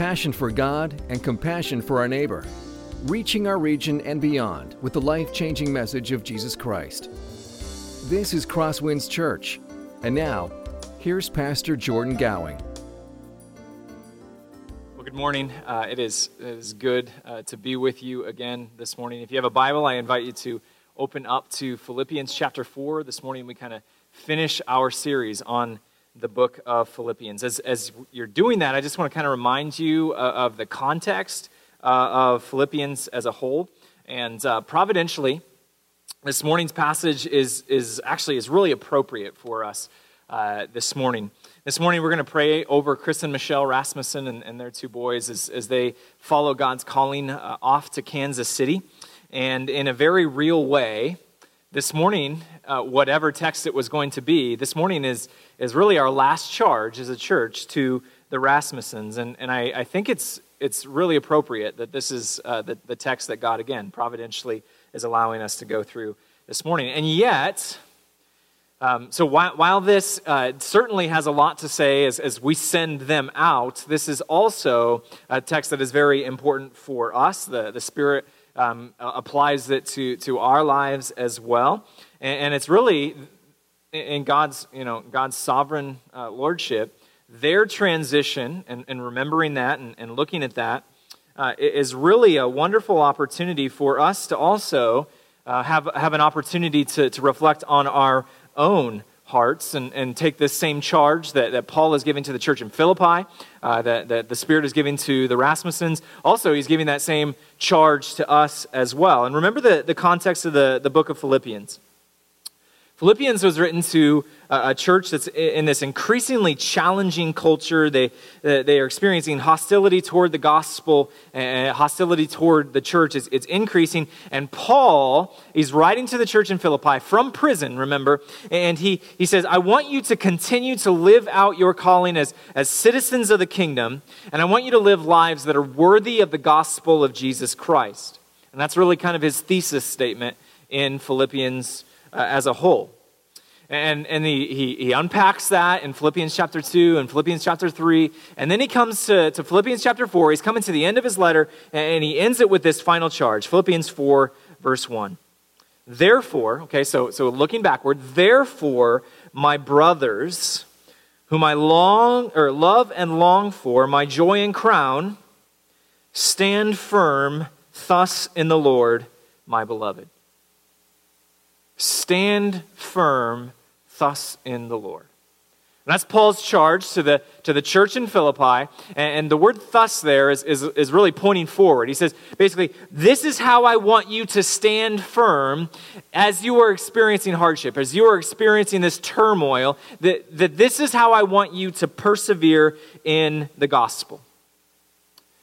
passion for God and compassion for our neighbor, reaching our region and beyond with the life changing message of Jesus Christ. This is Crosswinds Church, and now, here's Pastor Jordan Gowing. Well, good morning. Uh, it, is, it is good uh, to be with you again this morning. If you have a Bible, I invite you to open up to Philippians chapter 4. This morning, we kind of finish our series on the book of Philippians. As, as you're doing that, I just want to kind of remind you uh, of the context uh, of Philippians as a whole. And uh, providentially, this morning's passage is, is actually is really appropriate for us uh, this morning. This morning, we're going to pray over Chris and Michelle Rasmussen and, and their two boys as, as they follow God's calling uh, off to Kansas City. And in a very real way, this morning, uh, whatever text it was going to be, this morning is, is really our last charge as a church to the Rasmussens. And, and I, I think it's, it's really appropriate that this is uh, the, the text that God, again, providentially is allowing us to go through this morning. And yet, um, so while, while this uh, certainly has a lot to say as, as we send them out, this is also a text that is very important for us. The, the Spirit um, applies it to, to our lives as well. And, and, it's really in God's, you know, God's sovereign uh, lordship, their transition, and, and remembering that and, and, looking at that, uh, is really a wonderful opportunity for us to also uh, have, have an opportunity to, to reflect on our own hearts and, and take this same charge that, that Paul is giving to the church in Philippi, uh, that, that the Spirit is giving to the Rasmussens. Also, he's giving that same charge to us as well. And remember the, the context of the, the book of Philippians. Philippians was written to a church that's in this increasingly challenging culture. They, uh, they are experiencing hostility toward the gospel, and hostility toward the church is it's increasing. And Paul is writing to the church in Philippi from prison, remember, and he, he says, I want you to continue to live out your calling as, as citizens of the kingdom, and I want you to live lives that are worthy of the gospel of Jesus Christ. And that's really kind of his thesis statement in Philippians uh, as a whole. And, and he, he, he, unpacks that in Philippians chapter 2 and Philippians chapter 3. And then he comes to, to Philippians chapter 4. He's coming to the end of his letter, and he ends it with this final charge Philippians 4, verse 1. Therefore, okay, so, so looking backward, therefore, my brothers, whom I long or love and long for, my joy and crown, stand firm thus in the Lord, my beloved. Stand firm thus in the Lord. And that's Paul's charge to the, to the church in Philippi. And, and the word thus there is, is, is really pointing forward. He says, basically, this is how I want you to stand firm as you are experiencing hardship, as you are experiencing this turmoil, that, that this is how I want you to persevere in the gospel.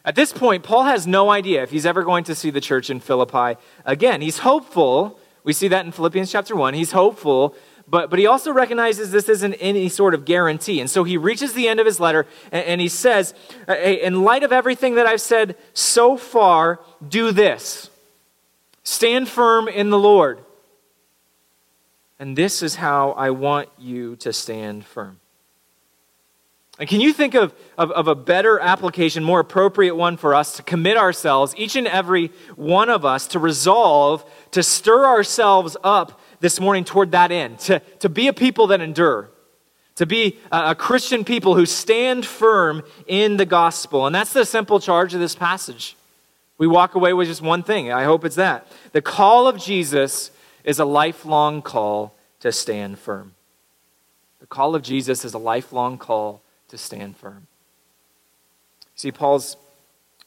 At this point, Paul has no idea if he's ever going to see the church in Philippi again. He's hopeful we see that in Philippians chapter 1. He's hopeful, but, but he also recognizes this isn't any sort of guarantee. And so he reaches the end of his letter and, and he says, hey, In light of everything that I've said so far, do this stand firm in the Lord. And this is how I want you to stand firm. And can you think of, of, of, a better application, more appropriate one for us to commit ourselves, each and every one of us, to resolve, to stir ourselves up this morning toward that end, to, to be a people that endure, to be a, a Christian people who stand firm in the gospel? And that's the simple charge of this passage. We walk away with just one thing. I hope it's that. The call of Jesus is a lifelong call to stand firm. The call of Jesus is a lifelong call to stand firm. See, Paul's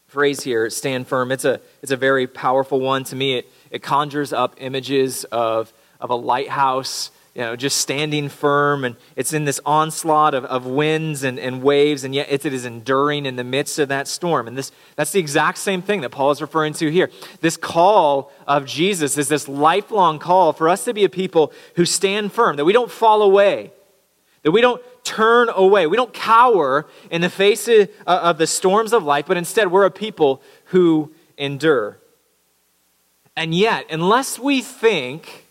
phrase here, stand firm, it's a, it's a very powerful one. To me, it, it conjures up images of, of a lighthouse, you know, just standing firm. And it's in this onslaught of, of winds and, and waves, and yet it is enduring in the midst of that storm. And this, that's the exact same thing that Paul is referring to here. This call of Jesus is this lifelong call for us to be a people who stand firm, that we don't fall away that we don't turn away. We don't cower in the face of, the storms of life, but instead we're a people who endure. And yet, unless we think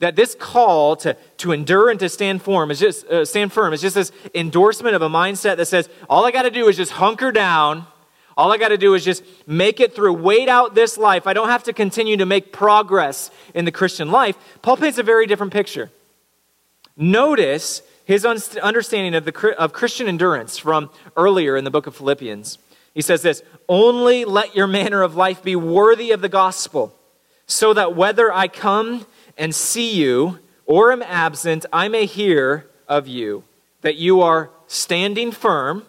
that this call to, to endure and to stand firm is just uh, stand firm is just this endorsement of a mindset that says all I got to do is just hunker down All I got to do is just make it through, wait out this life. I don't have to continue to make progress in the Christian life. Paul paints a very different picture. Notice his understanding of, the, of Christian endurance from earlier in the book of Philippians. He says this Only let your manner of life be worthy of the gospel, so that whether I come and see you or am absent, I may hear of you that you are standing firm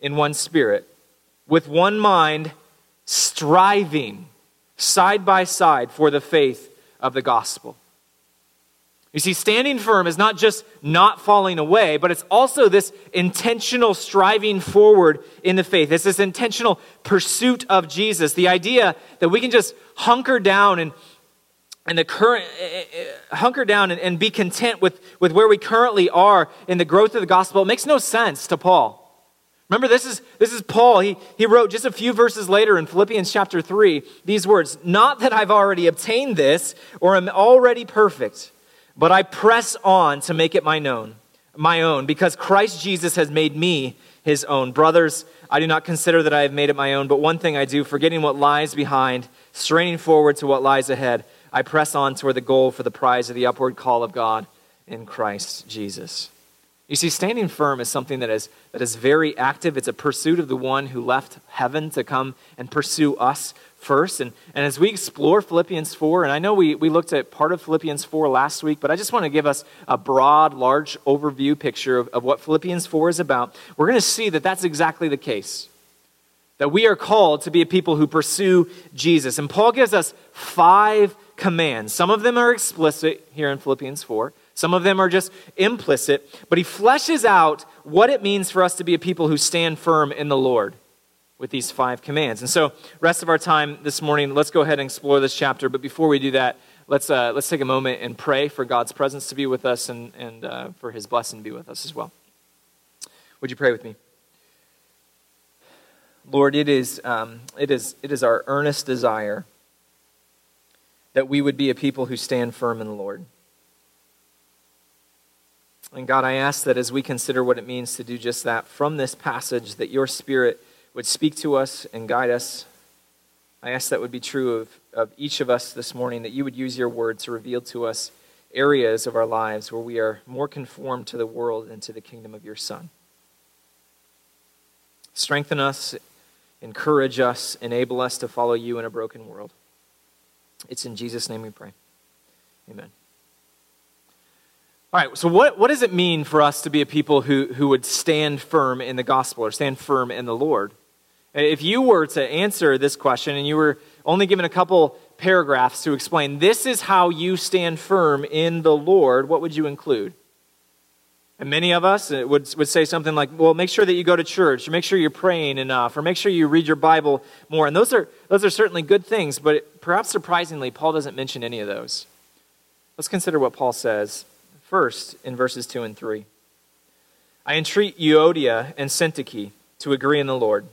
in one spirit with one mind, striving side by side for the faith of the gospel. You see, standing firm is not just not falling away, but it's also this intentional striving forward in the faith. It's this intentional pursuit of Jesus. The idea that we can just hunker down and and the current uh, uh, hunker down and, and be content with, with where we currently are in the growth of the gospel it makes no sense to paul Remember, this is, this is Paul. He, he wrote just a few verses later in Philippians chapter 3 these words Not that I've already obtained this or am already perfect, but I press on to make it my known, my own, because Christ Jesus has made me his own. Brothers, I do not consider that I have made it my own, but one thing I do, forgetting what lies behind, straining forward to what lies ahead, I press on toward the goal for the prize of the upward call of God in Christ Jesus. You see, standing firm is something that is, that is very active. It's a pursuit of the one who left heaven to come and pursue us first. And, and as we explore Philippians 4, and I know we, we looked at part of Philippians 4 last week, but I just want to give us a broad, large overview picture of, of what Philippians 4 is about. We're going to see that that's exactly the case. That we are called to be a people who pursue Jesus. And Paul gives us five commands. Some of them are explicit here in Philippians 4. Some of them are just implicit, but he fleshes out what it means for us to be a people who stand firm in the Lord with these five commands. And so, rest of our time this morning, let's go ahead and explore this chapter. But before we do that, let's, uh, let's take a moment and pray for God's presence to be with us and, and uh, for his blessing to be with us as well. Would you pray with me? Lord, it is, um, it, is, it is our earnest desire that we would be a people who stand firm in the Lord. And God, I ask that as we consider what it means to do just that from this passage, that your Spirit would speak to us and guide us. I ask that would be true of, of each of us this morning, that you would use your word to reveal to us areas of our lives where we are more conformed to the world and to the kingdom of your Son. Strengthen us, encourage us, enable us to follow you in a broken world. It's in Jesus' name we pray. Amen. All right, so what, what does it mean for us to be a people who, who would stand firm in the gospel or stand firm in the Lord? If you were to answer this question and you were only given a couple paragraphs to explain, this is how you stand firm in the Lord, what would you include? And many of us uh, would, would say something like, well, make sure that you go to church, or make sure you're praying enough, or make sure you read your Bible more. And those are, those are certainly good things, but perhaps surprisingly, Paul doesn't mention any of those. Let's consider what Paul says First, in verses 2 and 3, I entreat Euodia and Syntyche to agree in the Lord.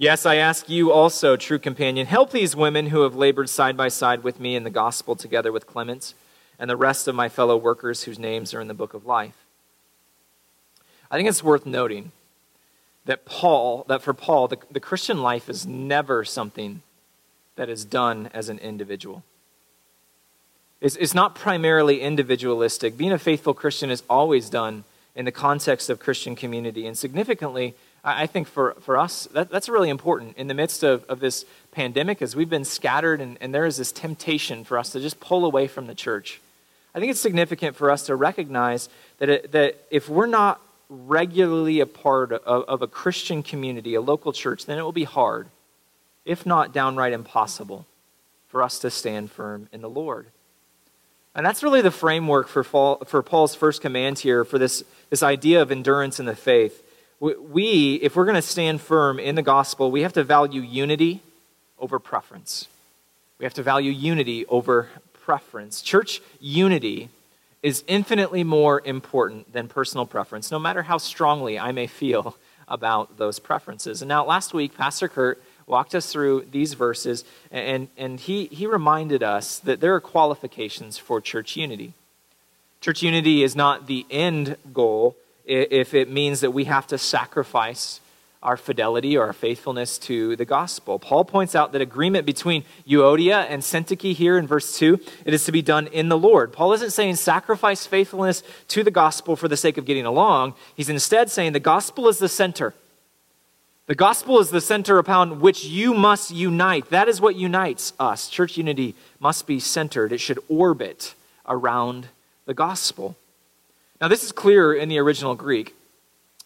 Yes, I ask you also, true companion, help these women who have labored side by side with me in the gospel together with Clement and the rest of my fellow workers whose names are in the book of life. I think it's worth noting that Paul, that for Paul, the, the Christian life is never something that is done as an individual. It's, it's not primarily individualistic. Being a faithful Christian is always done in the context of Christian community. And significantly, I think for, for us, that, that's really important in the midst of, of this pandemic as we've been scattered and, and there is this temptation for us to just pull away from the church. I think it's significant for us to recognize that, it, that if we're not regularly a part of, of a Christian community, a local church, then it will be hard, if not downright impossible, for us to stand firm in the Lord. And that's really the framework for, for Paul's first command here for this, this idea of endurance in the faith. We, if we're going to stand firm in the gospel, we have to value unity over preference. We have to value unity over preference. Church unity is infinitely more important than personal preference, no matter how strongly I may feel about those preferences. And now, last week, Pastor Kurt walked us through these verses, and, and he, he reminded us that there are qualifications for church unity. Church unity is not the end goal if it means that we have to sacrifice our fidelity or our faithfulness to the gospel. Paul points out that agreement between Euodia and Syntyche here in verse 2, it is to be done in the Lord. Paul isn't saying sacrifice faithfulness to the gospel for the sake of getting along. He's instead saying the gospel is the center. The gospel is the center upon which you must unite. That is what unites us. Church unity must be centered, it should orbit around the gospel. Now, this is clear in the original Greek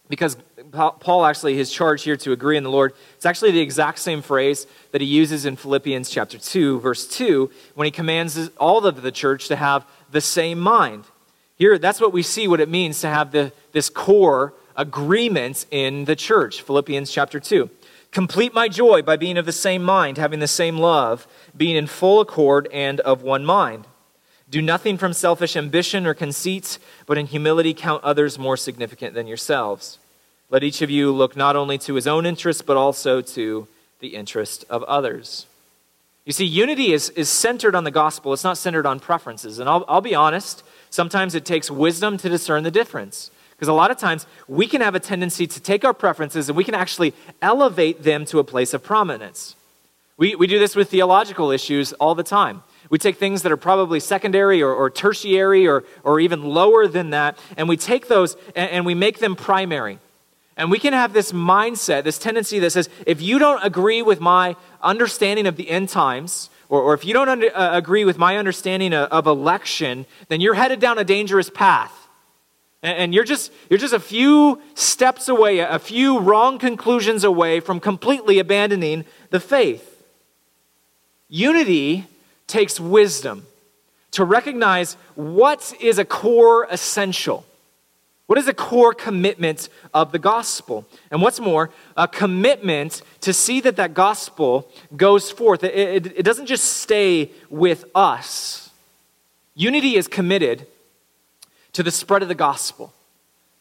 because Paul actually, his charge here to agree in the Lord, it's actually the exact same phrase that he uses in Philippians chapter 2, verse 2, when he commands all of the church to have the same mind. Here, that's what we see what it means to have the, this core agreement in the church. Philippians chapter 2. Complete my joy by being of the same mind, having the same love, being in full accord and of one mind. Do nothing from selfish ambition or conceit, but in humility count others more significant than yourselves. Let each of you look not only to his own interest, but also to the interest of others. You see, unity is, is centered on the gospel, it's not centered on preferences. And I'll, I'll be honest, sometimes it takes wisdom to discern the difference. Because a lot of times we can have a tendency to take our preferences and we can actually elevate them to a place of prominence. We, we do this with theological issues all the time. We take things that are probably secondary or, or tertiary or, or even lower than that, and we take those and, and, we make them primary. And we can have this mindset, this tendency that says, if you don't agree with my understanding of the end times, or, or if you don't under, uh, agree with my understanding of, of, election, then you're headed down a dangerous path. And, and you're, just, you're just a few steps away, a few wrong conclusions away from completely abandoning the faith. Unity takes wisdom to recognize what is a core essential. What is a core commitment of the gospel? And what's more, a commitment to see that that gospel goes forth. It, it, it, doesn't just stay with us. Unity is committed to the spread of the gospel,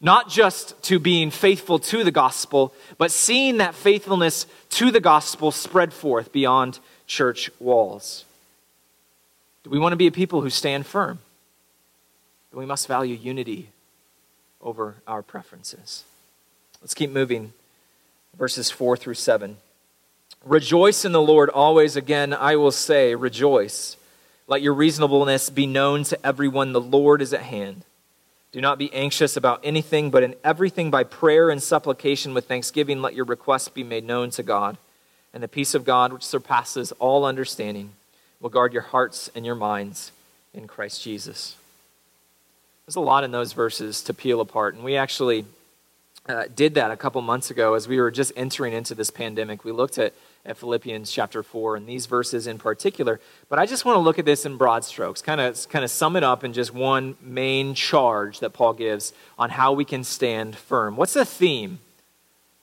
not just to being faithful to the gospel, but seeing that faithfulness to the gospel spread forth beyond church walls. Do we want to be a people who stand firm? Then we must value unity over our preferences. Let's keep moving. Verses 4 through 7. Rejoice in the Lord always. Again, I will say, rejoice. Let your reasonableness be known to everyone. The Lord is at hand. Do not be anxious about anything, but in everything by prayer and supplication with thanksgiving, let your requests be made known to God. And the peace of God, which surpasses all understanding, will guard your hearts and your minds in Christ Jesus. There's a lot in those verses to peel apart, and we actually uh, did that a couple months ago as we were just entering into this pandemic. We looked at, at Philippians chapter 4 and these verses in particular, but I just want to look at this in broad strokes, kind of, kind of sum it up in just one main charge that Paul gives on how we can stand firm. What's the theme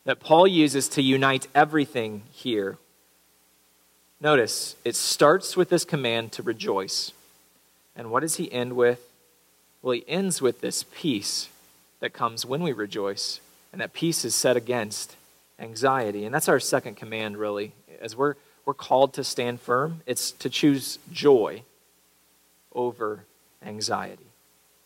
that Paul uses to unite everything here? Notice, it starts with this command to rejoice. And what does he end with? Well, he ends with this peace that comes when we rejoice. And that peace is set against anxiety. And that's our second command, really. As we're, we're called to stand firm, it's to choose joy over anxiety.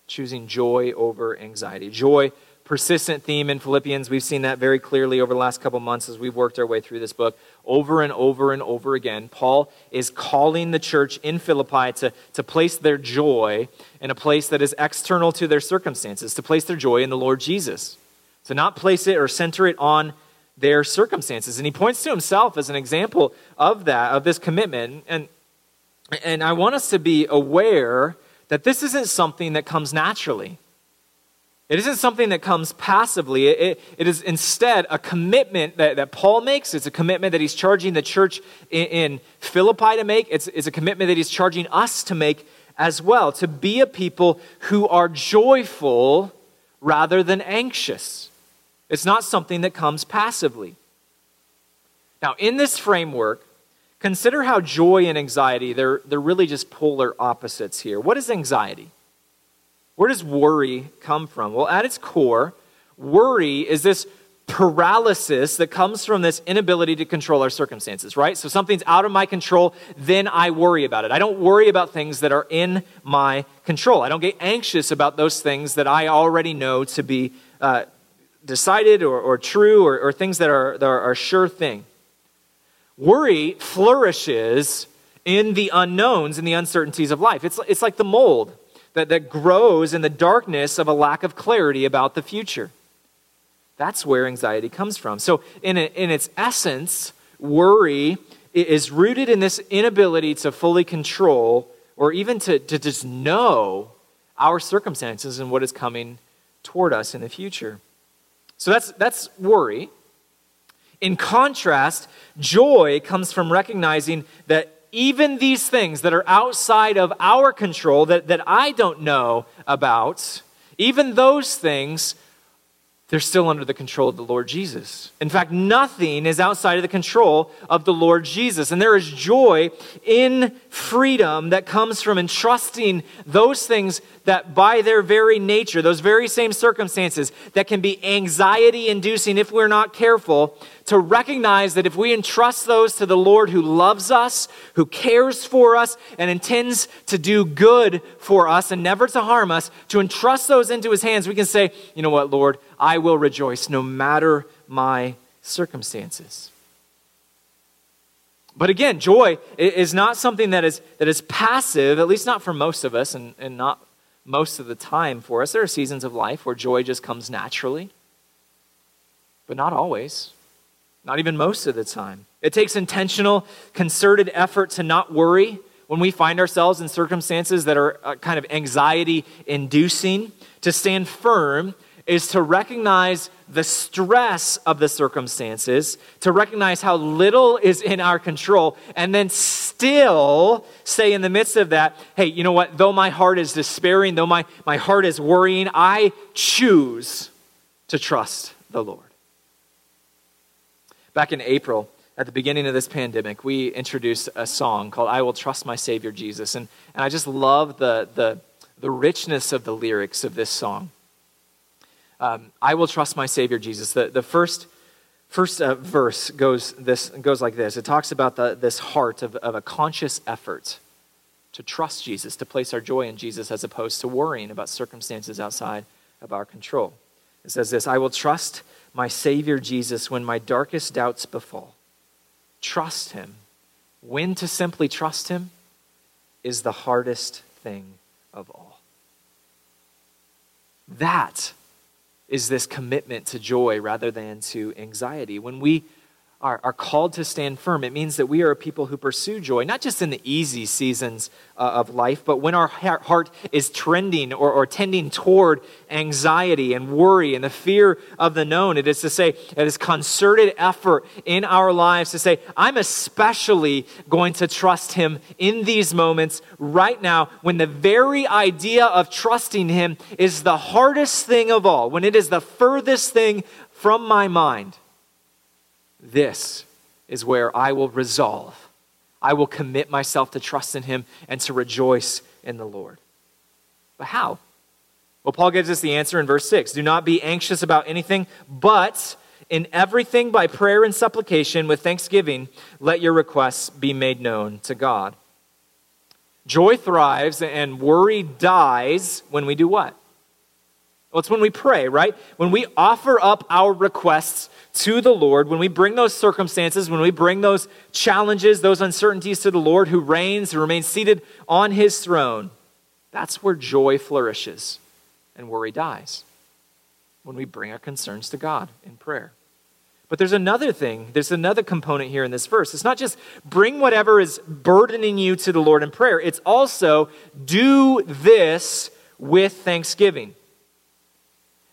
Choosing joy over anxiety. Joy persistent theme in Philippians. We've seen that very clearly over the last couple months as we've worked our way through this book. Over and over and over again, Paul is calling the church in Philippi to, to place their joy in a place that is external to their circumstances, to place their joy in the Lord Jesus, to not place it or center it on their circumstances. And he points to himself as an example of that, of this commitment. And, and I want us to be aware that this isn't something that comes naturally. It isn't something that comes passively. It, it, it is instead a commitment that, that Paul makes. It's a commitment that he's charging the church in, in Philippi to make. It's, it's a commitment that he's charging us to make as well, to be a people who are joyful rather than anxious. It's not something that comes passively. Now, in this framework, consider how joy and anxiety, they're, they're really just polar opposites here. What is anxiety? Where does worry come from? Well, at its core, worry is this paralysis that comes from this inability to control our circumstances, right? So something's out of my control, then I worry about it. I don't worry about things that are in my control. I don't get anxious about those things that I already know to be uh, decided or, or true or, or things that are, that are a sure thing. Worry flourishes in the unknowns and the uncertainties of life. It's, it's like the mold that, that grows in the darkness of a lack of clarity about the future. That's where anxiety comes from. So, in, a, in its essence, worry is rooted in this inability to fully control or even to, to just know our circumstances and what is coming toward us in the future. So, that's, that's worry. In contrast, joy comes from recognizing that even these things that are outside of our control, that, that I don't know about, even those things, they're still under the control of the Lord Jesus. In fact, nothing is outside of the control of the Lord Jesus. And there is joy in freedom that comes from entrusting those things that, by their very nature, those very same circumstances, that can be anxiety inducing if we're not careful, to recognize that if we entrust those to the Lord who loves us, who cares for us, and intends to do good for us and never to harm us, to entrust those into his hands, we can say, you know what, Lord, I will rejoice no matter my circumstances. But again, joy is not something that is, that is passive, at least not for most of us, and, and not most of the time for us. There are seasons of life where joy just comes naturally, but not always not even most of the time. It takes intentional, concerted effort to not worry when we find ourselves in circumstances that are uh, kind of anxiety inducing. To stand firm is to recognize the stress of the circumstances, to recognize how little is in our control, and then still say in the midst of that, hey, you know what? Though my heart is despairing, though my, my heart is worrying, I choose to trust the Lord. Back in April, at the beginning of this pandemic, we introduced a song called I Will Trust My Savior Jesus. And, and I just love the, the, the richness of the lyrics of this song. Um, I will trust my Savior Jesus. The, the first, first uh, verse goes, this, goes like this it talks about the, this heart of, of a conscious effort to trust Jesus, to place our joy in Jesus as opposed to worrying about circumstances outside of our control. It says this I will trust my Savior Jesus when my darkest doubts befall. Trust Him. When to simply trust Him is the hardest thing of all. That is this commitment to joy rather than to anxiety. When we are, are called to stand firm, it means that we are a people who pursue joy, not just in the easy seasons uh, of life, but when our heart is trending or, or tending toward anxiety and worry and the fear of the known. It is to say, it is concerted effort in our lives to say, I'm especially going to trust Him in these moments right now when the very idea of trusting Him is the hardest thing of all, when it is the furthest thing from my mind this is where I will resolve. I will commit myself to trust in Him and to rejoice in the Lord. But how? Well, Paul gives us the answer in verse 6 Do not be anxious about anything, but in everything by prayer and supplication with thanksgiving, let your requests be made known to God. Joy thrives and worry dies when we do what? Well, it's when we pray, right? When we offer up our requests to the Lord, when we bring those circumstances, when we bring those challenges, those uncertainties to the Lord who reigns and remains seated on his throne, that's where joy flourishes and worry dies. When we bring our concerns to God in prayer. But there's another thing, there's another component here in this verse. It's not just bring whatever is burdening you to the Lord in prayer, it's also do this with thanksgiving.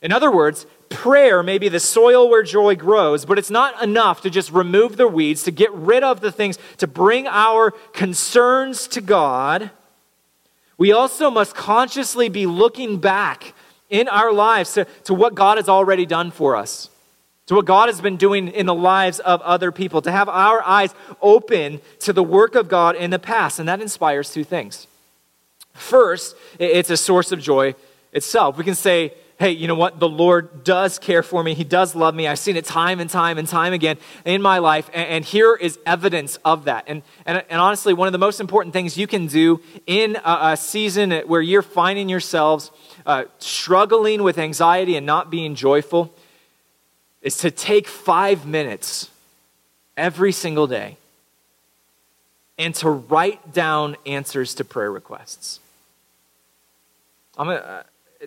In other words, prayer may be the soil where joy grows, but it's not enough to just remove the weeds, to get rid of the things, to bring our concerns to God. We also must consciously be looking back in our lives to, to what God has already done for us, to what God has been doing in the lives of other people, to have our eyes open to the work of God in the past. And that inspires two things. First, it's a source of joy itself. We can say, hey, you know what? The Lord does care for me. He does love me. I've seen it time and time and time again in my life. And, and here is evidence of that. And, and, and, honestly, one of the most important things you can do in a, a season where you're finding yourselves uh, struggling with anxiety and not being joyful, is to take five minutes every single day and to write down answers to prayer requests. I'm gonna, uh,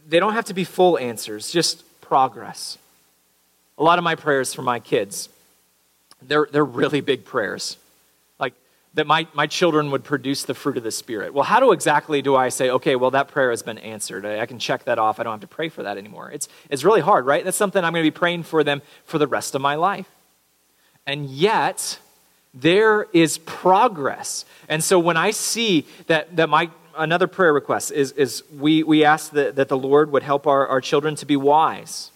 they don't have to be full answers, just progress. A lot of my prayers for my kids, they're, they're really big prayers. Like that my, my children would produce the fruit of the Spirit. Well, how do exactly do I say, okay, well, that prayer has been answered? I, I can check that off. I don't have to pray for that anymore. It's, it's really hard, right? That's something I'm going to be praying for them for the rest of my life. And yet, there is progress. And so when I see that, that my another prayer request is, is we, we ask that, that the Lord would help our, our children to be wise.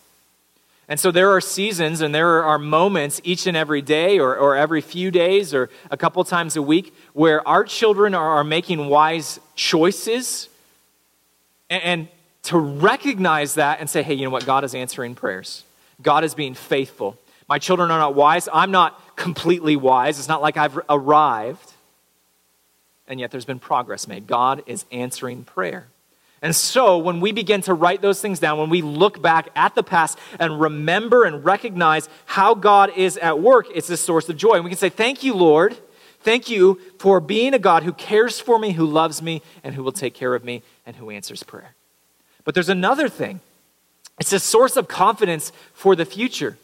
And so there are seasons and there are moments each and every day or, or every few days or a couple times a week where our children are, are making wise choices. And, and to recognize that and say, hey, you know what? God is answering prayers, God is being faithful. My children are not wise. I'm not completely wise. It's not like I've arrived. And yet there's been progress made. God is answering prayer. And so, when we begin to write those things down, when we look back at the past and remember and recognize how God is at work, it's a source of joy. And we can say, Thank you, Lord. Thank you for being a God who cares for me, who loves me, and who will take care of me, and who answers prayer. But there's another thing it's a source of confidence for the future.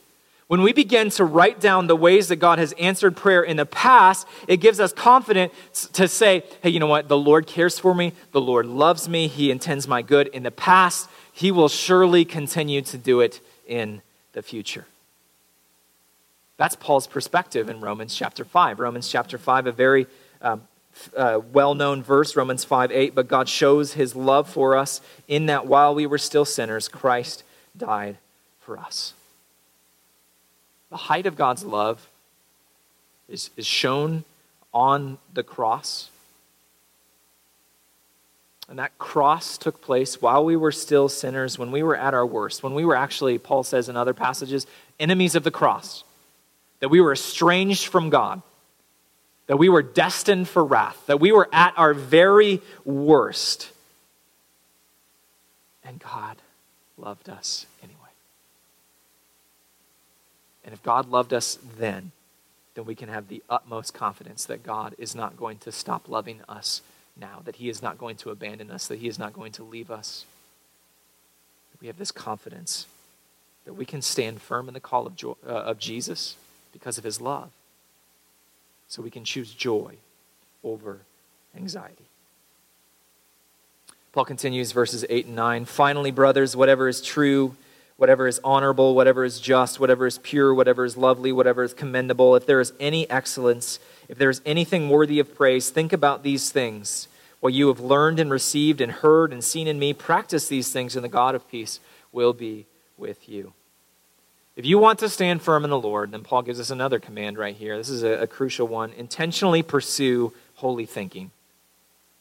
When we begin to write down the ways that God has answered prayer in the past, it gives us confidence to say, hey, you know what? The Lord cares for me. The Lord loves me. He intends my good in the past. He will surely continue to do it in the future. That's Paul's perspective in Romans chapter 5. Romans chapter 5, a very um, uh, well known verse, Romans 5 8. But God shows his love for us in that while we were still sinners, Christ died for us. The height of God's love is, is shown on the cross. And that cross took place while we were still sinners, when we were at our worst, when we were actually, Paul says in other passages, enemies of the cross, that we were estranged from God, that we were destined for wrath, that we were at our very worst. And God loved us. And if God loved us then, then we can have the utmost confidence that God is not going to stop loving us now, that He is not going to abandon us, that He is not going to leave us. We have this confidence that we can stand firm in the call of, joy, uh, of Jesus because of His love. So we can choose joy over anxiety. Paul continues verses 8 and 9. Finally, brothers, whatever is true, whatever is honorable, whatever is just, whatever is pure, whatever is lovely, whatever is commendable, if there is any excellence, if there is anything worthy of praise, think about these things. What you have learned and received and heard and seen in me, practice these things, and the God of peace will be with you. If you want to stand firm in the Lord, then Paul gives us another command right here. This is a, a crucial one. Intentionally pursue holy thinking.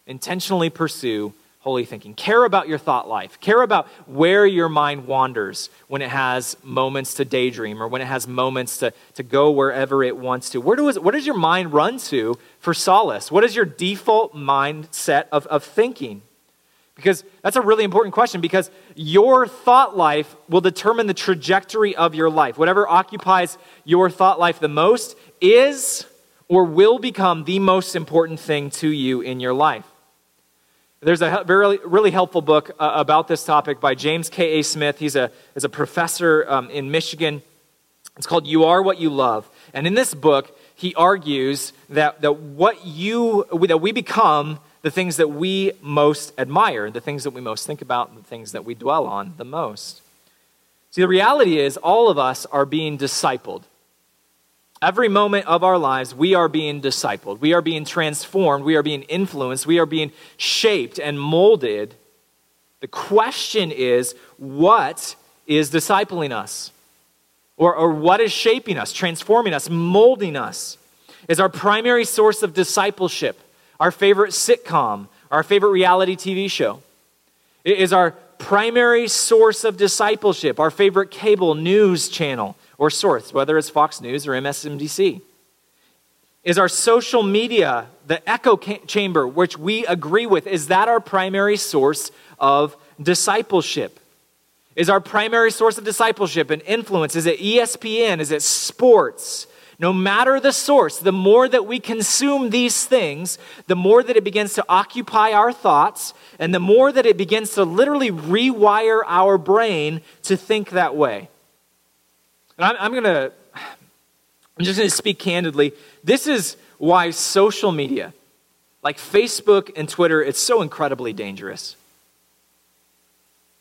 Intentionally pursue holy thinking. Care about your thought life. Care about where your mind wanders when it has moments to daydream or when it has moments to, to go wherever it wants to. Where does, what does your mind run to for solace? What is your default mindset of, of thinking? Because that's a really important question because your thought life will determine the trajectory of your life. Whatever occupies your thought life the most is or will become the most important thing to you in your life. There's a very, really helpful book uh, about this topic by James K.A. Smith. He's a, he's a professor um, in Michigan. It's called You Are What You Love. And in this book, he argues that, that what you, that we become the things that we most admire, the things that we most think about, the things that we dwell on the most. See, the reality is all of us are being discipled. Every moment of our lives, we are being discipled. We are being transformed. We are being influenced. We are being shaped and molded. The question is what is discipling us? Or, or what is shaping us, transforming us, molding us? Is our primary source of discipleship our favorite sitcom, our favorite reality TV show? Is our primary source of discipleship our favorite cable news channel? Or source, whether it's Fox News or MSNBC? Is our social media, the echo chamber, which we agree with, is that our primary source of discipleship? is our primary source of discipleship and influence? Is it ESPN? Is it sports? No matter the source, the more that we consume these things, the more that it begins to occupy our thoughts, and the more that it begins to literally rewire our brain to think that way. And I'm, I'm going to, I'm just going to speak candidly. This is why social media, like Facebook and Twitter, it's so incredibly dangerous.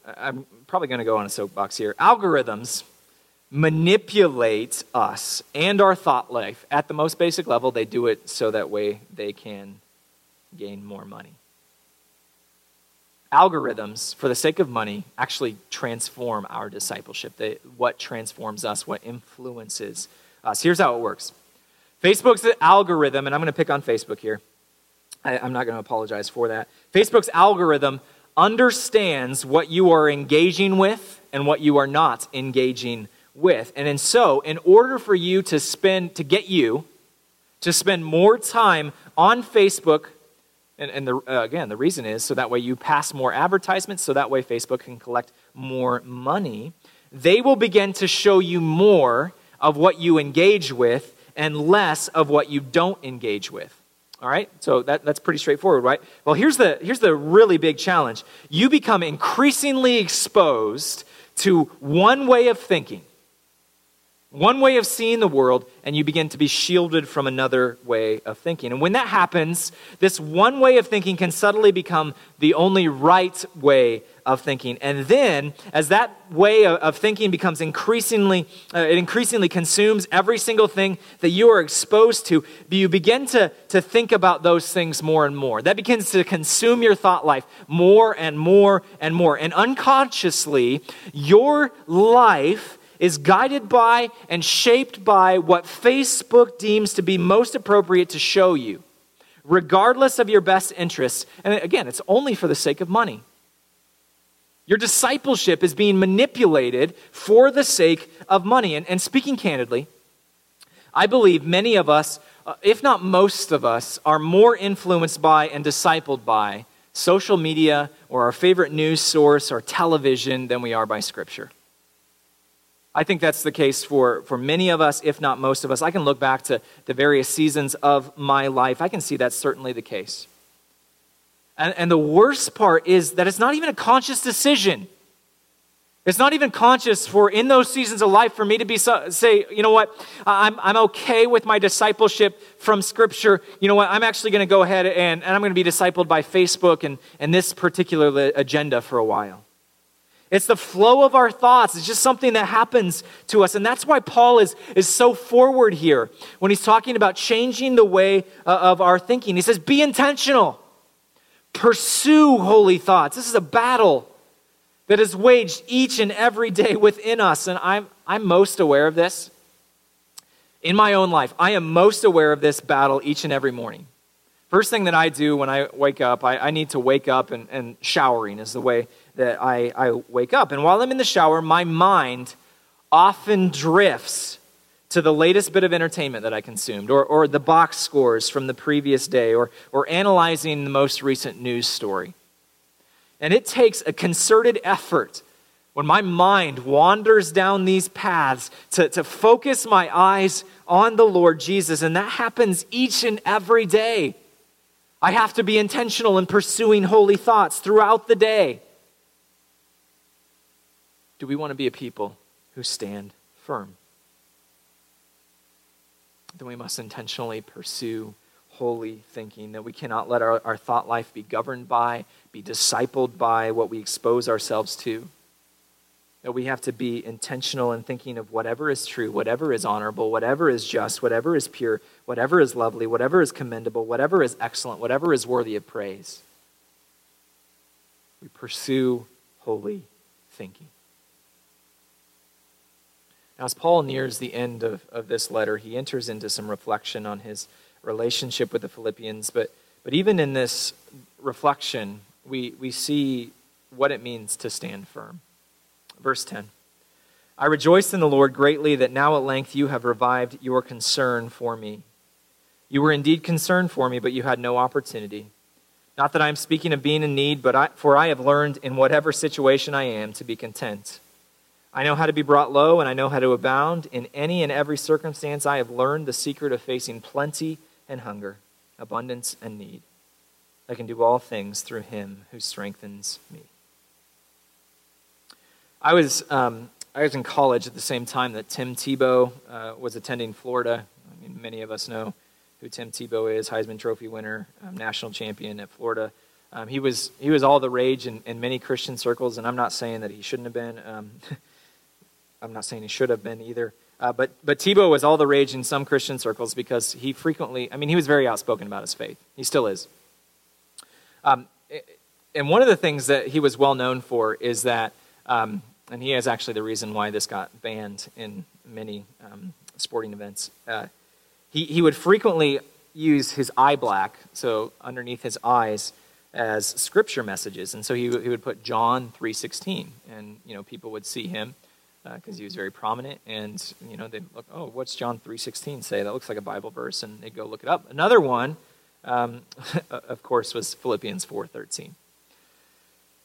I'm probably going to go on a soapbox here. Algorithms manipulate us and our thought life at the most basic level. They do it so that way they can gain more money. Algorithms, for the sake of money, actually transform our discipleship. They, what transforms us, what influences us. Here's how it works Facebook's algorithm, and I'm going to pick on Facebook here. I, I'm not going to apologize for that. Facebook's algorithm understands what you are engaging with and what you are not engaging with. And in so, in order for you to spend, to get you to spend more time on Facebook, and, and the, uh, again, the reason is so that way you pass more advertisements, so that way Facebook can collect more money. They will begin to show you more of what you engage with and less of what you don't engage with. All right? So that, that's pretty straightforward, right? Well, here's the, here's the really big challenge. You become increasingly exposed to one way of thinking one way of seeing the world, and you begin to be shielded from another way of thinking. And when that happens, this one way of thinking can suddenly become the only right way of thinking. And then, as that way of thinking becomes increasingly, uh, it increasingly consumes every single thing that you are exposed to, you begin to, to think about those things more and more. That begins to consume your thought life more and more and more. And unconsciously, your life is guided by and shaped by what Facebook deems to be most appropriate to show you, regardless of your best interests. And again, it's only for the sake of money. Your discipleship is being manipulated for the sake of money. And, and speaking candidly, I believe many of us, uh, if not most of us, are more influenced by and discipled by social media or our favorite news source or television than we are by Scripture. I think that's the case for, for many of us, if not most of us. I can look back to the various seasons of my life. I can see that's certainly the case. And, and the worst part is that it's not even a conscious decision. It's not even conscious for in those seasons of life for me to be so, say, you know what, I'm, I'm okay with my discipleship from Scripture. You know what, I'm actually going to go ahead and, and I'm going to be discipled by Facebook and, and this particular agenda for a while. It's the flow of our thoughts. It's just something that happens to us. And that's why Paul is, is so forward here when he's talking about changing the way uh, of our thinking. He says, Be intentional, pursue holy thoughts. This is a battle that is waged each and every day within us. And I'm, I'm most aware of this in my own life. I am most aware of this battle each and every morning. First thing that I do when I wake up, I, I need to wake up and, and showering is the way that I, I wake up. And while I'm in the shower, my mind often drifts to the latest bit of entertainment that I consumed, or, or the box scores from the previous day, or, or analyzing the most recent news story. And it takes a concerted effort when my mind wanders down these paths to, to focus my eyes on the Lord Jesus. And that happens each and every day. I have to be intentional in pursuing holy thoughts throughout the day do we want to be a people who stand firm? Then we must intentionally pursue holy thinking, that we cannot let our, our thought life be governed by, be discipled by what we expose ourselves to. That we have to be intentional in thinking of whatever is true, whatever is honorable, whatever is just, whatever is pure, whatever is lovely, whatever is commendable, whatever is excellent, whatever is worthy of praise. We pursue holy thinking. As Paul nears the end of, of this letter, he enters into some reflection on his relationship with the Philippians. But, but even in this reflection, we, we see what it means to stand firm. Verse 10 I rejoice in the Lord greatly that now at length you have revived your concern for me. You were indeed concerned for me, but you had no opportunity. Not that I am speaking of being in need, but I, for I have learned in whatever situation I am to be content. I know how to be brought low, and I know how to abound. In any and every circumstance, I have learned the secret of facing plenty and hunger, abundance and need. I can do all things through him who strengthens me. I was, um, I was in college at the same time that Tim Tebow uh, was attending Florida. I mean, many of us know who Tim Tebow is, Heisman Trophy winner, um, national champion at Florida. Um, he, was, he was all the rage in, in many Christian circles, and I'm not saying that he shouldn't have been. I'm not saying he should have been either. Uh, but, but Tebow was all the rage in some Christian circles because he frequently, I mean, he was very outspoken about his faith. He still is. Um, and one of the things that he was well known for is that, um, and he is actually the reason why this got banned in many um, sporting events. Uh, he, he would frequently use his eye black, so underneath his eyes, as scripture messages. And so he, he would put John 3.16, and, you know, people would see him because uh, he was very prominent. And, you know, they'd look, oh, what's John 3.16 say? That looks like a Bible verse. And they'd go look it up. Another one, um, of course, was Philippians 4.13.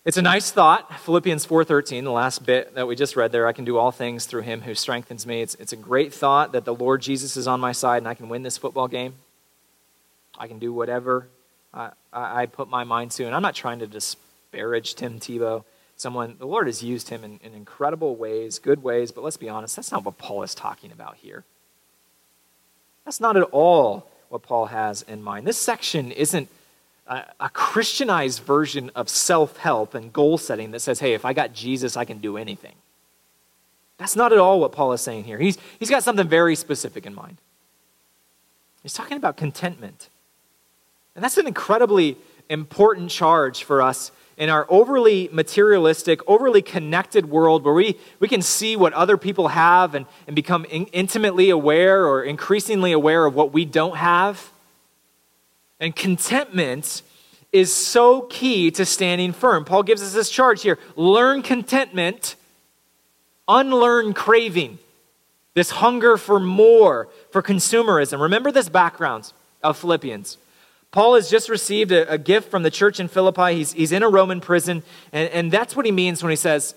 It's a nice thought, Philippians 4:13, the last bit that we just read there, I can do all things through him who strengthens me. It's, it's a great thought that the Lord Jesus is on my side and I can win this football game. I can do whatever I, I put my mind to. And I'm not trying to disparage Tim Tebow. Someone, the Lord has used him in, in incredible ways, good ways, but let's be honest, that's not what Paul is talking about here. That's not at all what Paul has in mind. This section isn't a, a Christianized version of self help and goal setting that says, hey, if I got Jesus, I can do anything. That's not at all what Paul is saying here. He's, he's got something very specific in mind. He's talking about contentment. And that's an incredibly important charge for us in our overly materialistic, overly connected world where we, we can see what other people have and, and become in, intimately aware or increasingly aware of what we don't have. And contentment is so key to standing firm. Paul gives us this charge here learn contentment, unlearn craving, this hunger for more, for consumerism. Remember this background of Philippians. Paul has just received a, a gift from the church in Philippi. He's, he's in a Roman prison, and, and that's what he means when he says,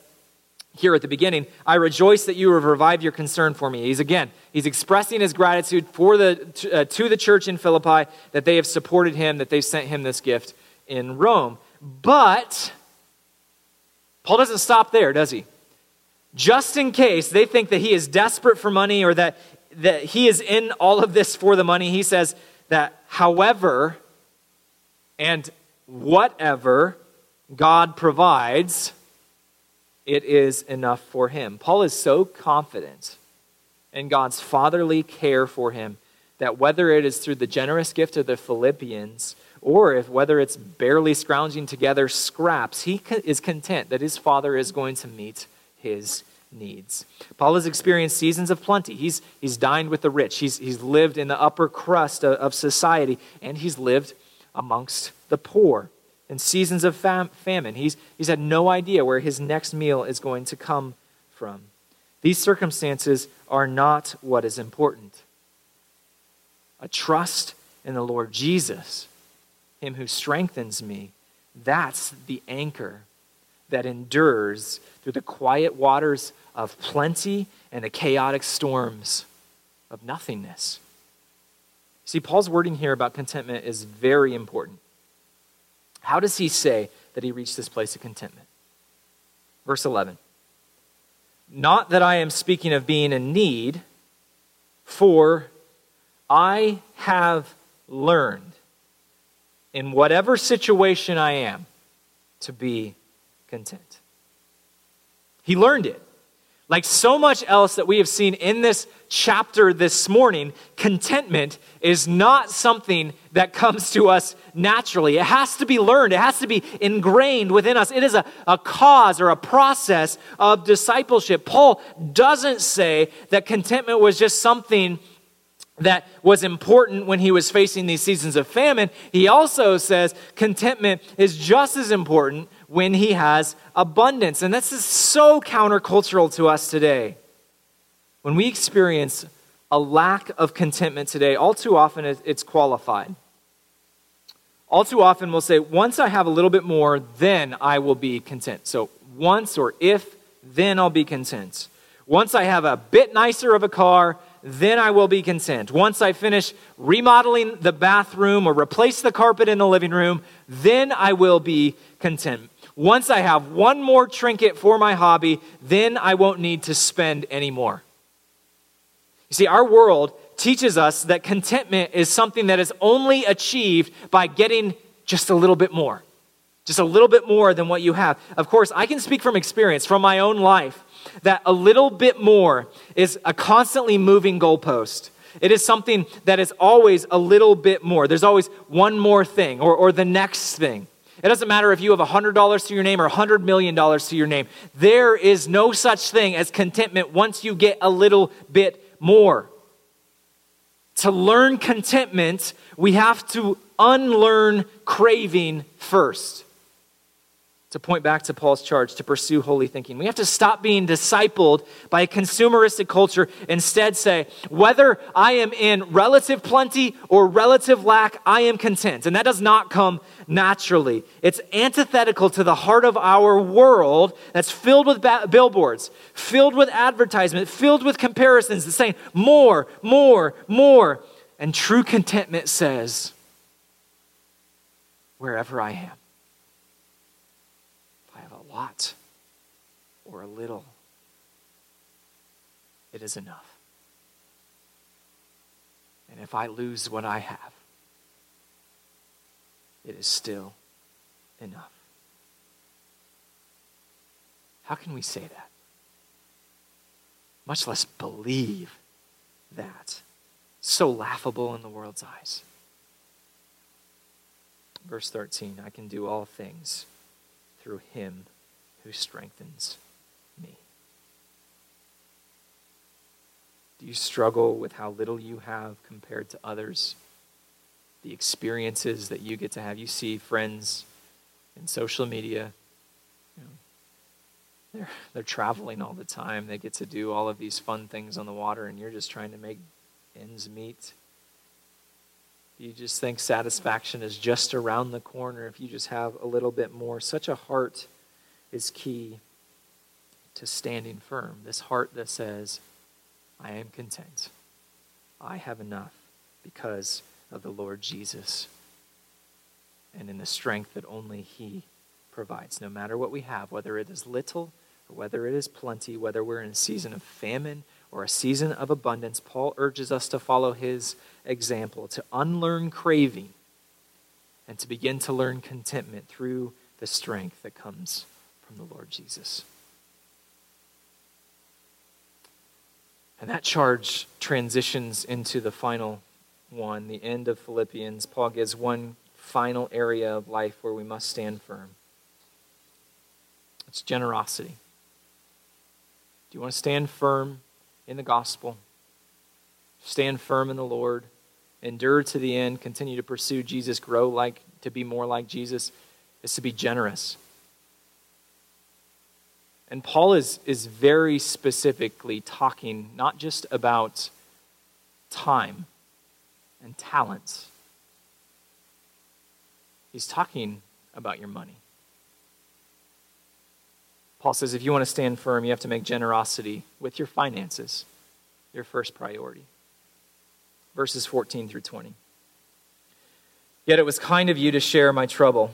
here at the beginning, I rejoice that you have revived your concern for me. He's again, he's expressing his gratitude for the, uh, to the church in Philippi that they have supported him, that they've sent him this gift in Rome. But Paul doesn't stop there, does he? Just in case they think that he is desperate for money or that, that he is in all of this for the money, he says that, however, and whatever God provides, it is enough for him. Paul is so confident in God's fatherly care for him that whether it is through the generous gift of the Philippians or if whether it's barely scrounging together scraps, he is content that his father is going to meet his needs. Paul has experienced seasons of plenty. He's, he's dined with the rich. He's, he's lived in the upper crust of, of society, and he's lived amongst the poor in seasons of fam- famine. He's, he's had no idea where his next meal is going to come from. These circumstances are not what is important. A trust in the Lord Jesus, Him who strengthens me, that's the anchor that endures through the quiet waters of plenty and the chaotic storms of nothingness. See, Paul's wording here about contentment is very important. How does he say that he reached this place of contentment? Verse 11 Not that I am speaking of being in need, for I have learned in whatever situation I am to be content. He learned it. Like so much else that we have seen in this chapter this morning, contentment is not something that comes to us naturally. It has to be learned, it has to be ingrained within us. It is a, a cause or a process of discipleship. Paul doesn't say that contentment was just something that was important when he was facing these seasons of famine. He also says contentment is just as important when he has abundance. And this is so countercultural to us today. When we experience a lack of contentment today, all too often it's qualified. All too often we'll say, once I have a little bit more, then I will be content. So once or if then I'll be content. Once I have a bit nicer of a car, then I will be content. Once I finish remodeling the bathroom or replace the carpet in the living room, then I will be content. Once I have one more trinket for my hobby, then I won't need to spend any more. You see, our world teaches us that contentment is something that is only achieved by getting just a little bit more. Just a little bit more than what you have. Of course, I can speak from experience, from my own life, that a little bit more is a constantly moving goalpost. It is something that is always a little bit more. There's always one more thing or, or the next thing. It doesn't matter if you have $100 to your name or $100 million to your name. There is no such thing as contentment once you get a little bit more. To learn contentment, we have to unlearn craving first to point back to Paul's charge to pursue holy thinking. We have to stop being discipled by a consumeristic culture, instead, say, whether I am in relative plenty or relative lack, I am content. And that does not come naturally. It's antithetical to the heart of our world that's filled with ba- billboards, filled with advertisement, filled with comparisons that's saying more, more, more. And true contentment says, wherever I am lot or a little, it is enough. And if I lose what I have, it is still enough. How can we say that? Much less believe that. So laughable in the world's eyes. Verse 13 I can do all things through him who strengthens me. Do you struggle with how little you have compared to others? The experiences that you get to have. You see friends in social media. You know, they're, they're traveling all the time. They get to do all of these fun things on the water, and you're just trying to make ends meet. You just think satisfaction is just around the corner if you just have a little bit more. Such a heart is key to standing firm. This heart that says, I am content. I have enough because of the Lord Jesus and in the strength that only He provides. No matter what we have, whether it is little or whether it is plenty, whether we're in a season of famine or a season of abundance, Paul urges us to follow his example, to unlearn craving and to begin to learn contentment through the strength that comes from the Lord Jesus. And that charge transitions into the final one, the end of Philippians. Paul gives one final area of life where we must stand firm. It's generosity. Do you want to stand firm in the gospel? Stand firm in the Lord. Endure to the end. Continue to pursue Jesus. Grow like to be more like Jesus. Is to be generous. And Paul is, is very specifically talking not just about time and talents, he's talking about your money. Paul says if you want to stand firm, you have to make generosity with your finances your first priority. Verses 14 through 20. Yet it was kind of you to share my trouble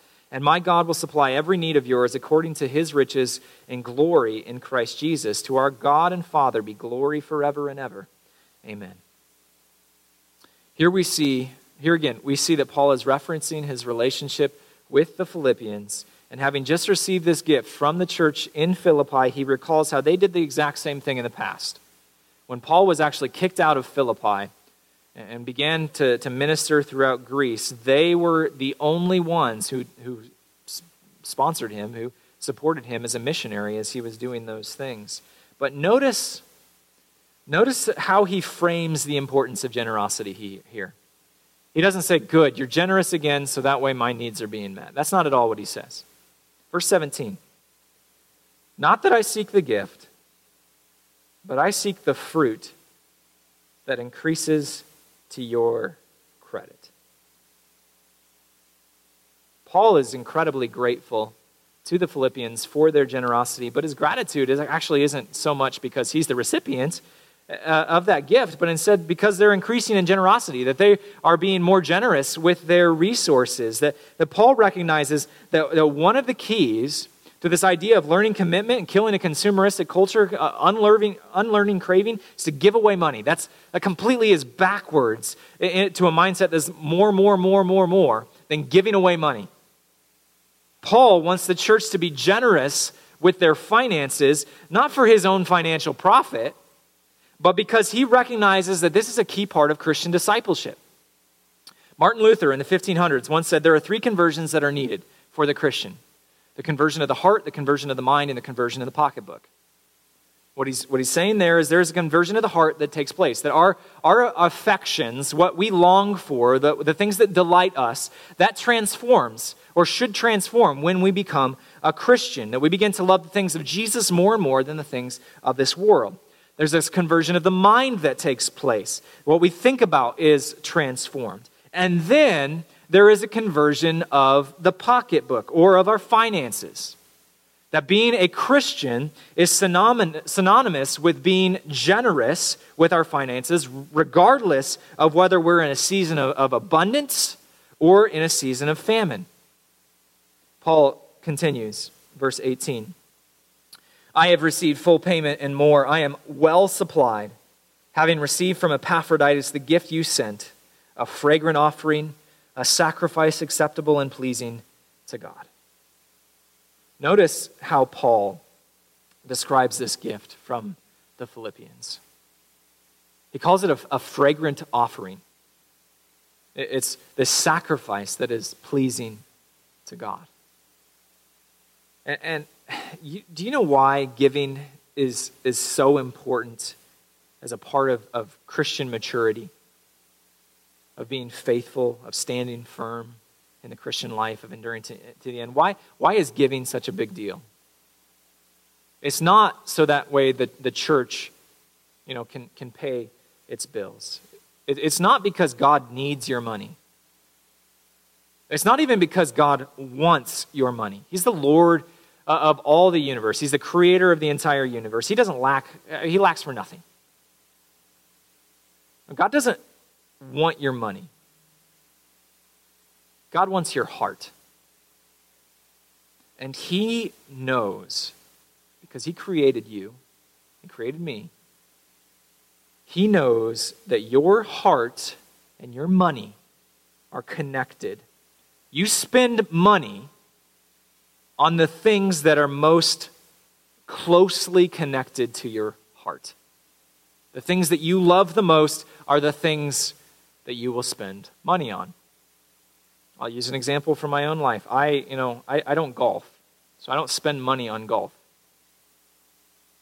And my God will supply every need of yours according to his riches and glory in Christ Jesus. To our God and Father be glory forever and ever. Amen. Here we see, here again, we see that Paul is referencing his relationship with the Philippians. And having just received this gift from the church in Philippi, he recalls how they did the exact same thing in the past. When Paul was actually kicked out of Philippi, and began to, to minister throughout Greece, they were the only ones who, who sponsored him, who supported him as a missionary as he was doing those things. But notice, Notice how he frames the importance of generosity here. He doesn't say, Good, you're generous again, so that way my needs are being met. That's not at all what he says. Verse 17 Not that I seek the gift, but I seek the fruit that increases to your credit. Paul is incredibly grateful to the Philippians for their generosity, but his gratitude is, actually isn't so much because he's the recipient uh, of that gift, but instead because they're increasing in generosity, that they are being more generous with their resources. That, that Paul recognizes that, that one of the keys to this idea of learning commitment and killing a consumeristic culture, uh, unlearning, unlearning craving, is to give away money. That's, that completely is backwards to a mindset that's more, more, more, more, more than giving away money. Paul wants the church to be generous with their finances, not for his own financial profit, but because he recognizes that this is a key part of Christian discipleship. Martin Luther in the 1500s once said there are three conversions that are needed for the Christian the conversion of the heart, the conversion of the mind, and the conversion of the pocketbook. What he's, what he's saying there is there's a conversion of the heart that takes place. That our, our affections, what we long for, the, the things that delight us, that transforms or should transform when we become a Christian. That we begin to love the things of Jesus more and more than the things of this world. There's this conversion of the mind that takes place. What we think about is transformed. And then there is a conversion of the pocketbook or of our finances. That being a Christian is synonymous with being generous with our finances, regardless of whether we're in a season of, of abundance or in a season of famine. Paul continues, verse 18 I have received full payment and more. I am well supplied, having received from Epaphroditus the gift you sent, a fragrant offering, a sacrifice acceptable and pleasing to God. Notice how Paul describes this gift from the Philippians. He calls it a, a fragrant offering. It's this sacrifice that is pleasing to God. And, and you, do you know why giving is, is so important as a part of, of Christian maturity, of being faithful, of standing firm? in the Christian life of enduring to, to the end. Why, why is giving such a big deal? It's not so that way that the church you know, can, can pay its bills. It, it's not because God needs your money. It's not even because God wants your money. He's the Lord uh, of all the universe. He's the creator of the entire universe. He doesn't lack, uh, he lacks for nothing. God doesn't want your money. God wants your heart. And He knows, because He created you, He created me, He knows that your heart and your money are connected. You spend money on the things that are most closely connected to your heart. The things that you love the most are the things that you will spend money on. I'll use an example from my own life. I, you know, I, I don't golf, so I don't spend money on golf.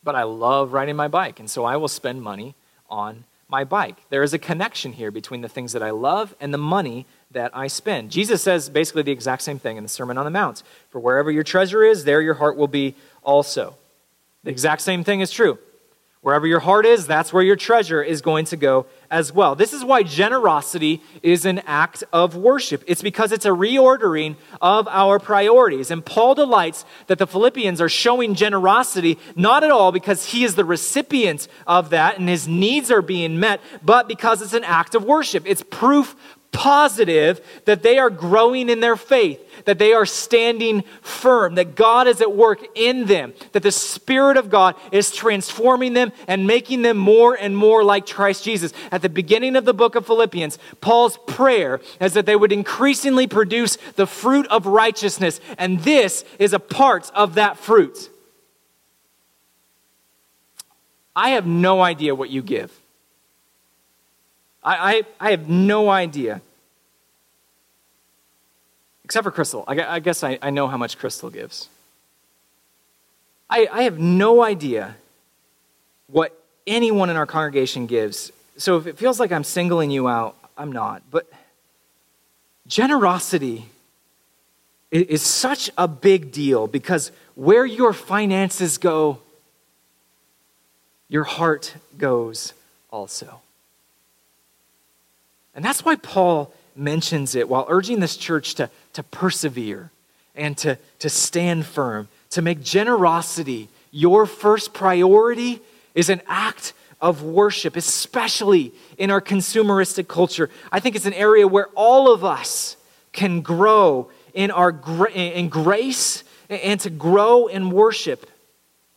But I love riding my bike, and so I will spend money on my bike. There is a connection here between the things that I love and the money that I spend. Jesus says basically the exact same thing in the Sermon on the Mount. For wherever your treasure is, there your heart will be also. The exact same thing is true. Wherever your heart is, that's where your treasure is going to go as well. This is why generosity is an act of worship. It's because it's a reordering of our priorities. And Paul delights that the Philippians are showing generosity, not at all because he is the recipient of that and his needs are being met, but because it's an act of worship. It's proof positive that they are growing in their faith, that they are standing firm, that God is at work in them, that the Spirit of God is transforming them and making them more and more like Christ Jesus. At the beginning of the book of Philippians, Paul's prayer is that they would increasingly produce the fruit of righteousness, and this is a part of that fruit. I have no idea what you give. I, I, I have no idea. Except for Crystal. I, I guess I, I know how much Crystal gives. I, I have no idea what anyone in our congregation gives. So if it feels like I'm singling you out, I'm not. But generosity is such a big deal because where your finances go, your heart goes also. And that's why Paul mentions it while urging this church to, to persevere and to, to stand firm, to make generosity your first priority is an act of worship, especially in our consumeristic culture. I think it's an area where all of us can grow in our in grace and to grow in worship.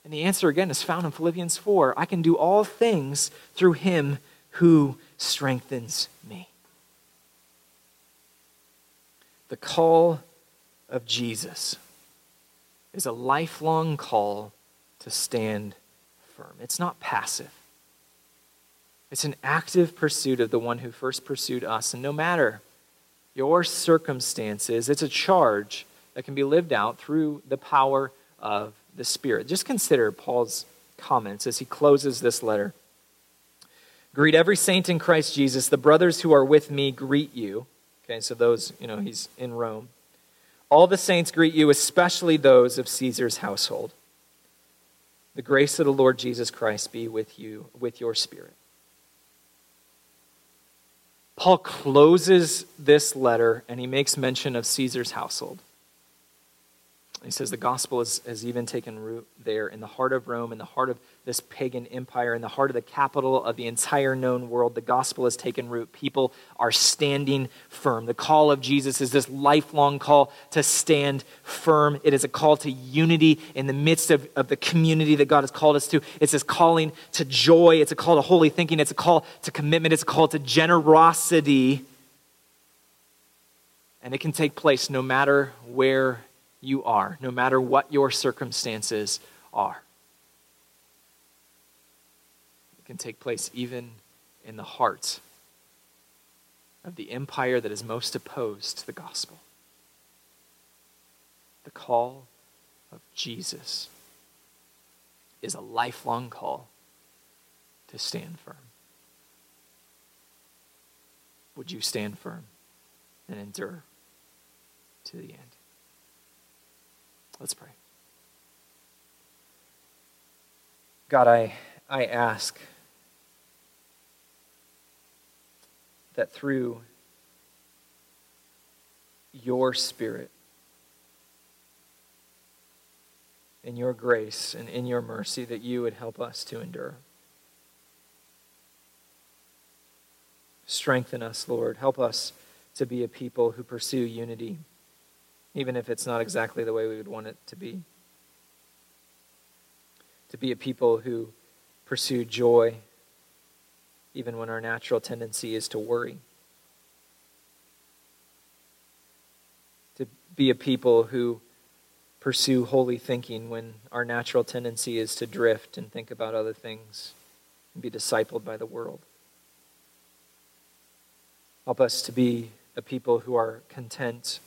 And the answer again is found in Philippians 4. I can do all things through him who strengthens me. The call of Jesus is a lifelong call to stand firm. It's not passive. It's an active pursuit of the one who first pursued us. And no matter your circumstances, it's a charge that can be lived out through the power of the Spirit. Just consider Paul's comments as he closes this letter. Greet every saint in Christ Jesus. The brothers who are with me greet you. Okay, so those, you know, he's in Rome. All the saints greet you, especially those of Caesar's household. The grace of the Lord Jesus Christ be with you, with your spirit. Paul closes this letter and he makes mention of Caesar's household. He says the gospel has, has even taken root there in the heart of Rome, in the heart of this pagan empire, in the heart of the capital of the entire known world. The gospel has taken root. People are standing firm. The call of Jesus is this lifelong call to stand firm. It is a call to unity in the midst of, of the community that God has called us to. It's this calling to joy. It's a call to holy thinking. It's a call to commitment. It's a call to generosity. And it can take place no matter where you are, no matter what your circumstances are. It can take place even in the heart of the empire that is most opposed to the gospel. The call of Jesus is a lifelong call to stand firm. Would you stand firm and endure to the end? Let's pray. God, I, I ask that through your Spirit, in your grace and in your mercy, that you would help us to endure. Strengthen us, Lord. Help us to be a people who pursue unity even if it's not exactly the way we would want it to be. To be a people who pursue joy, even when our natural tendency is to worry. To be a people who pursue holy thinking when our natural tendency is to drift and think about other things and be discipled by the world. Help us to be a people who are content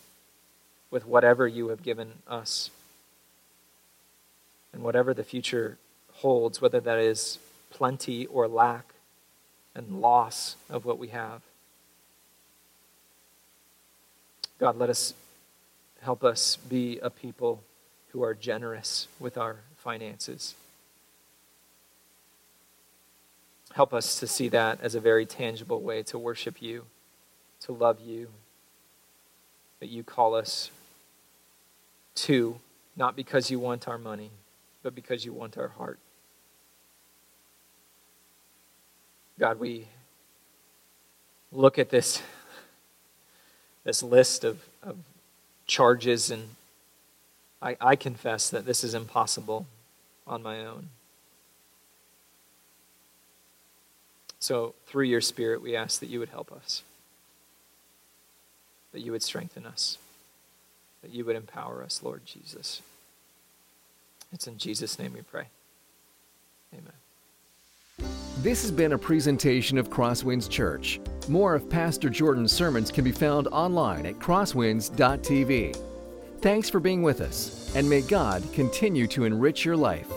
with whatever you have given us. And whatever the future holds, whether that is plenty or lack and loss of what we have. God, let us help us be a people who are generous with our finances. Help us to see that as a very tangible way to worship you, to love you, that you call us to, not because you want our money, but because you want our heart. God, we look at this, this list of, of charges, and I, I confess that this is impossible on my own. So, through your Spirit, we ask that you would help us, that you would strengthen us that you would empower us, Lord Jesus. It's in Jesus' name we pray. Amen. This has been a presentation of Crosswinds Church. More of Pastor Jordan's sermons can be found online at crosswinds.tv. Thanks for being with us, and may God continue to enrich your life.